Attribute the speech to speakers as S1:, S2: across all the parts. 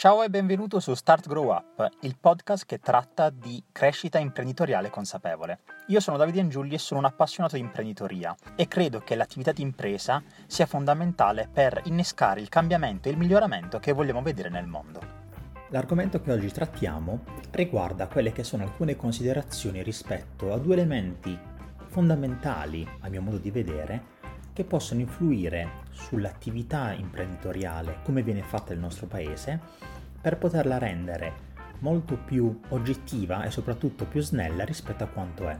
S1: Ciao e benvenuto su Start Grow Up, il podcast che tratta di crescita imprenditoriale consapevole. Io sono Davide Angiulli e sono un appassionato di imprenditoria e credo che l'attività di impresa sia fondamentale per innescare il cambiamento e il miglioramento che vogliamo vedere nel mondo.
S2: L'argomento che oggi trattiamo riguarda quelle che sono alcune considerazioni rispetto a due elementi fondamentali, a mio modo di vedere, che possono influire sull'attività imprenditoriale, come viene fatta nel nostro paese, per poterla rendere molto più oggettiva e soprattutto più snella rispetto a quanto è.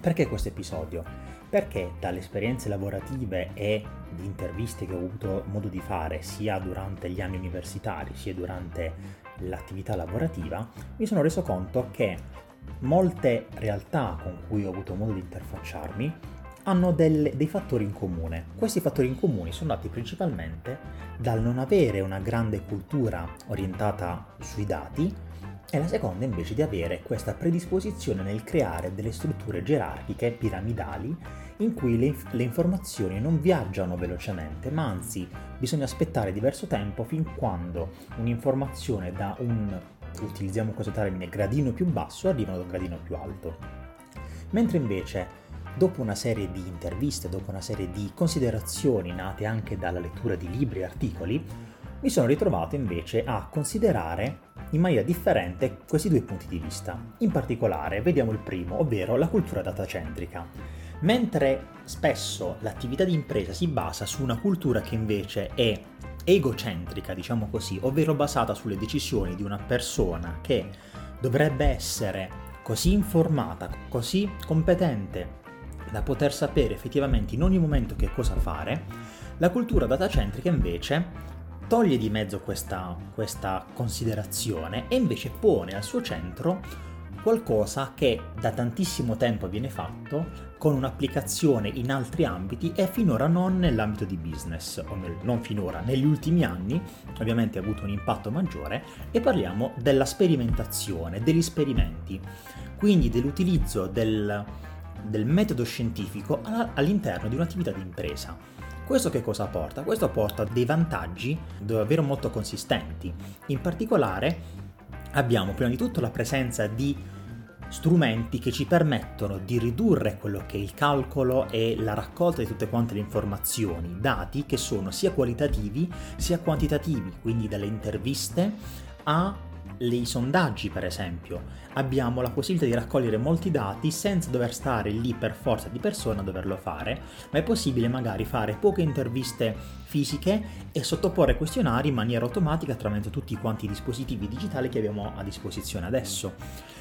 S2: Perché questo episodio? Perché dalle esperienze lavorative e di interviste che ho avuto modo di fare sia durante gli anni universitari sia durante l'attività lavorativa, mi sono reso conto che molte realtà con cui ho avuto modo di interfacciarmi hanno del, dei fattori in comune. Questi fattori in comune sono nati principalmente dal non avere una grande cultura orientata sui dati e la seconda invece di avere questa predisposizione nel creare delle strutture gerarchiche piramidali in cui le, le, informazioni non viaggiano velocemente, ma anzi bisogna aspettare diverso tempo fin quando un'informazione da un, utilizziamo questo termine, gradino più basso arriva ad un gradino più alto. Mentre invece Dopo una serie di interviste, dopo una serie di considerazioni nate anche dalla lettura di libri e articoli, mi sono ritrovato invece a considerare in maniera differente questi due punti di vista. In particolare, vediamo il primo, ovvero la cultura datacentrica. Mentre spesso l'attività di impresa si basa su una cultura che invece è egocentrica, diciamo così, ovvero basata sulle decisioni di una persona che dovrebbe essere così informata, così competente da poter sapere effettivamente in ogni momento che cosa fare, la cultura datacentrica invece toglie di mezzo questa, questa considerazione e invece pone al suo centro qualcosa che da tantissimo tempo viene fatto con un'applicazione in altri ambiti e finora non nell'ambito di business, o nel, non finora, negli ultimi anni ovviamente ha avuto un impatto maggiore e parliamo della sperimentazione, degli esperimenti, quindi dell'utilizzo del, del metodo scientifico all'interno di un'attività di impresa. Questo che cosa porta? Questo porta dei vantaggi davvero molto consistenti. In particolare abbiamo prima di tutto la presenza di strumenti che ci permettono di ridurre quello che è il calcolo e la raccolta di tutte quante le informazioni, dati che sono sia qualitativi sia quantitativi, quindi dalle interviste a i sondaggi, per esempio, abbiamo la possibilità di raccogliere molti dati senza dover stare lì per forza di persona a doverlo fare, ma è possibile magari fare poche interviste fisiche e sottoporre questionari in maniera automatica attraverso tutti quanti i dispositivi digitali che abbiamo a disposizione adesso.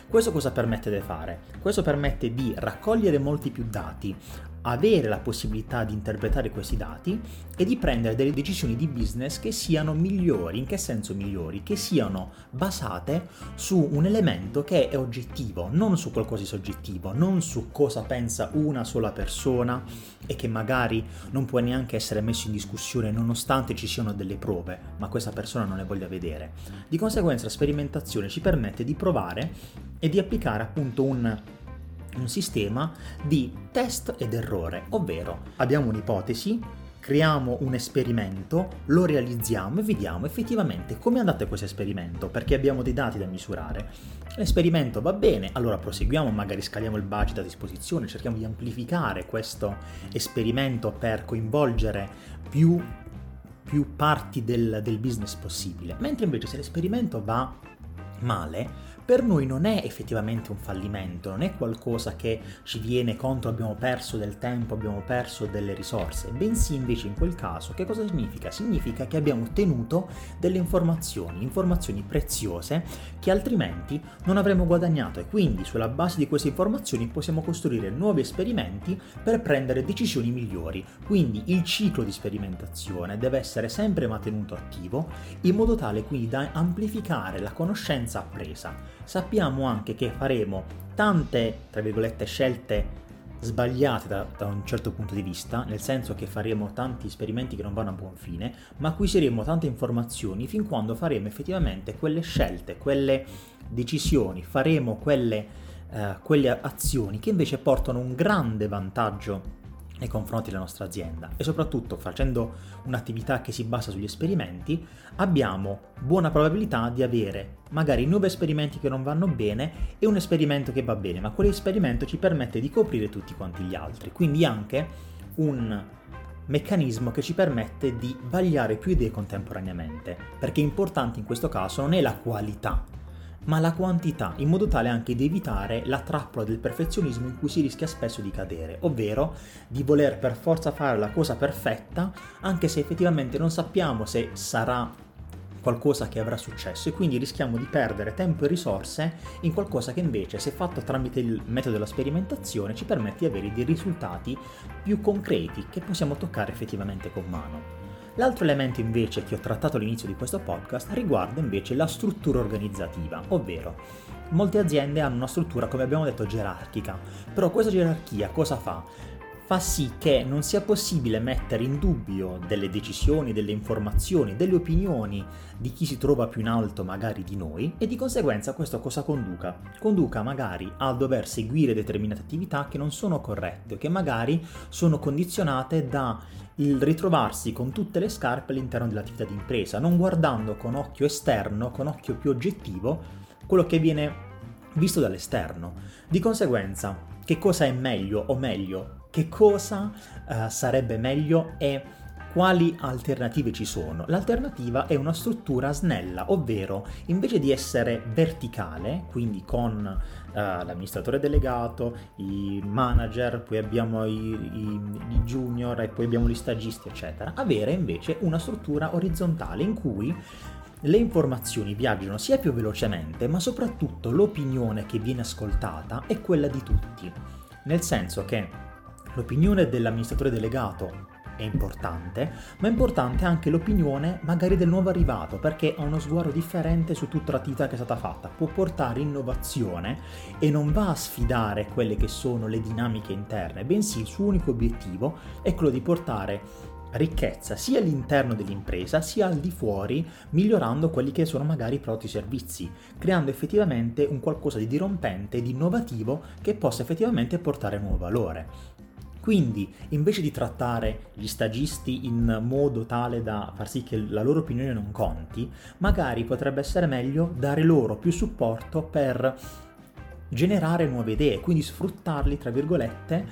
S2: Questo cosa permette di fare? Questo permette di raccogliere molti più dati, avere la possibilità di interpretare questi dati e di prendere delle decisioni di business che siano migliori. In che senso migliori? Che siano basate su un elemento che è oggettivo, non su qualcosa di soggettivo, non su cosa pensa una sola persona e che magari non può neanche essere messo in discussione nonostante ci siano delle prove, ma questa persona non le voglia vedere. Di conseguenza la sperimentazione ci permette di provare e di applicare appunto un un sistema di test ed errore, ovvero abbiamo un'ipotesi, creiamo un esperimento, lo realizziamo e vediamo effettivamente come è andato questo esperimento, perché abbiamo dei dati da misurare. L'esperimento va bene, allora proseguiamo, magari scaliamo il budget a disposizione, cerchiamo di amplificare questo esperimento per coinvolgere più, più parti del, del business possibile. Mentre invece se l'esperimento va male, per noi non è effettivamente un fallimento, non è qualcosa che ci viene contro, abbiamo perso del tempo, abbiamo perso delle risorse, bensì invece in quel caso che cosa significa? Significa che abbiamo ottenuto delle informazioni, informazioni preziose che altrimenti non avremmo guadagnato e quindi sulla base di queste informazioni possiamo costruire nuovi esperimenti per prendere decisioni migliori. Quindi il ciclo di sperimentazione deve essere sempre mantenuto attivo in modo tale quindi da amplificare la conoscenza appresa sappiamo anche che faremo tante, tra virgolette, scelte sbagliate da, da, un certo punto di vista, nel senso che faremo tanti esperimenti che non vanno a buon fine, ma acquisiremo tante informazioni fin quando faremo effettivamente quelle scelte, quelle decisioni, faremo quelle, uh, quelle azioni che invece portano un grande vantaggio nei confronti della nostra azienda. E soprattutto facendo un'attività che si basa sugli esperimenti abbiamo buona probabilità di avere magari nuovi esperimenti che non vanno bene e un esperimento che va bene, ma quell'esperimento ci permette di coprire tutti quanti gli altri, quindi anche un meccanismo che ci permette di vagliare più idee contemporaneamente, perché importante in questo caso non è la qualità ma la quantità, in modo tale anche di evitare la trappola del perfezionismo in cui si rischia spesso di cadere, ovvero di voler per forza fare la cosa perfetta, anche se effettivamente non sappiamo se sarà qualcosa che avrà successo e quindi rischiamo di perdere tempo e risorse in qualcosa che invece se fatto tramite il metodo della sperimentazione ci permette di avere dei risultati più concreti che possiamo toccare effettivamente con mano. L'altro elemento invece che ho trattato all'inizio di questo podcast riguarda invece la struttura organizzativa, ovvero molte aziende hanno una struttura, come abbiamo detto, gerarchica, però questa gerarchia cosa fa? Fa sì che non sia possibile mettere in dubbio delle decisioni, delle informazioni, delle opinioni di chi si trova più in alto magari di noi e di conseguenza questo cosa conduca? Conduca magari a dover seguire determinate attività che non sono corrette, che magari sono condizionate da il ritrovarsi con tutte le scarpe all'interno dell'attività di impresa, non guardando con occhio esterno, con occhio più oggettivo, quello che viene visto dall'esterno. Di conseguenza, che cosa è meglio o meglio che cosa uh, sarebbe meglio e quali alternative ci sono? L'alternativa è una struttura snella, ovvero invece di essere verticale, quindi con uh, l'amministratore delegato, i manager, poi abbiamo i, i, i, junior e poi abbiamo gli stagisti, eccetera, avere invece una struttura orizzontale in cui le informazioni viaggiano sia più velocemente, ma soprattutto l'opinione che viene ascoltata è quella di tutti. Nel senso che L'opinione dell'amministratore delegato è importante, ma è importante anche l'opinione magari del nuovo arrivato, perché ha uno sguardo differente su tutta l'attività che è stata fatta, può portare innovazione e non va a sfidare quelle che sono le dinamiche interne, bensì il suo unico obiettivo è quello di portare ricchezza sia all'interno dell'impresa sia al di fuori, migliorando quelli che sono magari i prodotti e servizi, creando effettivamente un qualcosa di dirompente di innovativo che possa effettivamente portare nuovo valore. Quindi, invece di trattare gli stagisti in modo tale da far sì che la loro opinione non conti, magari potrebbe essere meglio dare loro più supporto per generare nuove idee, quindi sfruttarli, tra virgolette,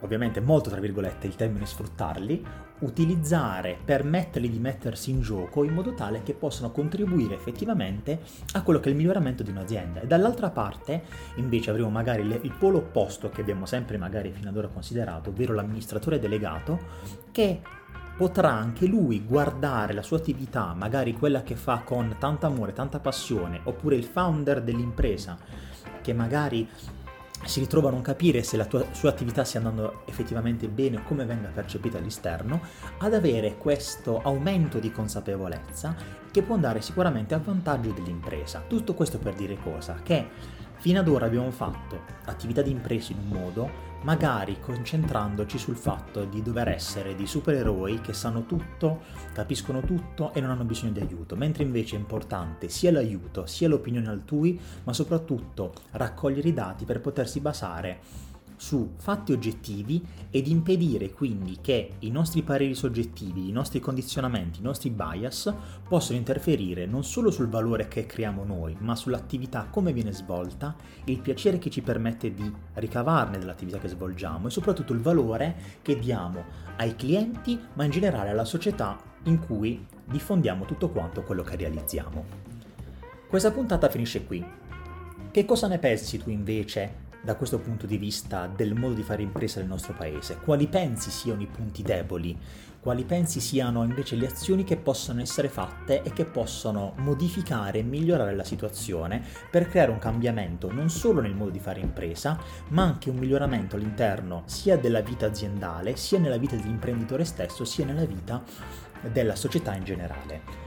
S2: ovviamente molto tra virgolette il termine sfruttarli, utilizzare, permetterli di mettersi in gioco in modo tale che possano contribuire effettivamente a quello che è il miglioramento di un'azienda. E dall'altra parte invece avremo magari il polo opposto che abbiamo sempre magari fino ad ora considerato, ovvero l'amministratore delegato, che potrà anche lui guardare la sua attività, magari quella che fa con tanto amore, tanta passione, oppure il founder dell'impresa che magari si ritrova a non capire se la tua, sua attività stia andando effettivamente bene o come venga percepita all'esterno, ad avere questo aumento di consapevolezza che può andare sicuramente a vantaggio dell'impresa. Tutto questo per dire cosa? Che fino ad ora abbiamo fatto attività di impresa in un modo, magari concentrandoci sul fatto di dover essere dei supereroi che sanno tutto, capiscono tutto e non hanno bisogno di aiuto, mentre invece è importante sia l'aiuto sia l'opinione altrui, ma soprattutto raccogliere i dati per potersi basare su fatti oggettivi ed impedire quindi che i nostri pareri soggettivi, i nostri condizionamenti, i nostri bias possano interferire non solo sul valore che creiamo noi, ma sull'attività come viene svolta, il piacere che ci permette di ricavarne dall'attività che svolgiamo e soprattutto il valore che diamo ai clienti, ma in generale alla società in cui diffondiamo tutto quanto quello che realizziamo. Questa puntata finisce qui. Che cosa ne pensi tu invece da questo punto di vista del modo di fare impresa nel nostro paese? Quali pensi siano i punti deboli? Quali pensi siano invece le azioni che possono essere fatte e che possono modificare e migliorare la situazione per creare un cambiamento non solo nel modo di fare impresa, ma anche un miglioramento all'interno sia della vita aziendale, sia nella vita dell'imprenditore stesso, sia nella vita della società in generale.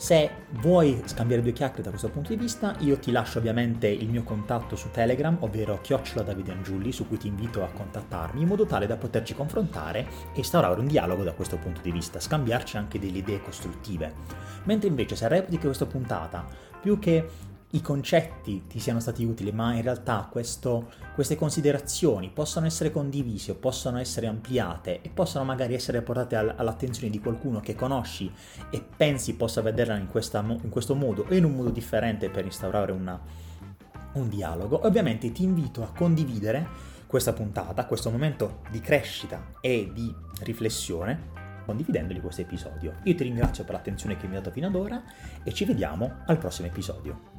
S2: Se vuoi scambiare due chiacchiere da questo punto di vista, io ti lascio ovviamente il mio contatto su Telegram, ovvero chiocciola Davide Angiulli, su cui ti invito a contattarmi, in modo tale da poterci confrontare e instaurare un dialogo da questo punto di vista, scambiarci anche delle idee costruttive. Mentre invece se reputi questa puntata, più che i concetti ti siano stati utili, ma in realtà questo, queste considerazioni possono essere condivise possono essere ampliate e possono magari essere portate all'attenzione di qualcuno che conosci e pensi possa vederla in, questa, in questo modo o in un modo differente per instaurare una, un dialogo. Ovviamente ti invito a condividere questa puntata, questo momento di crescita e di riflessione condividendoli questo episodio. Io ti ringrazio per l'attenzione che mi hai dato fino ad ora e ci vediamo al prossimo episodio.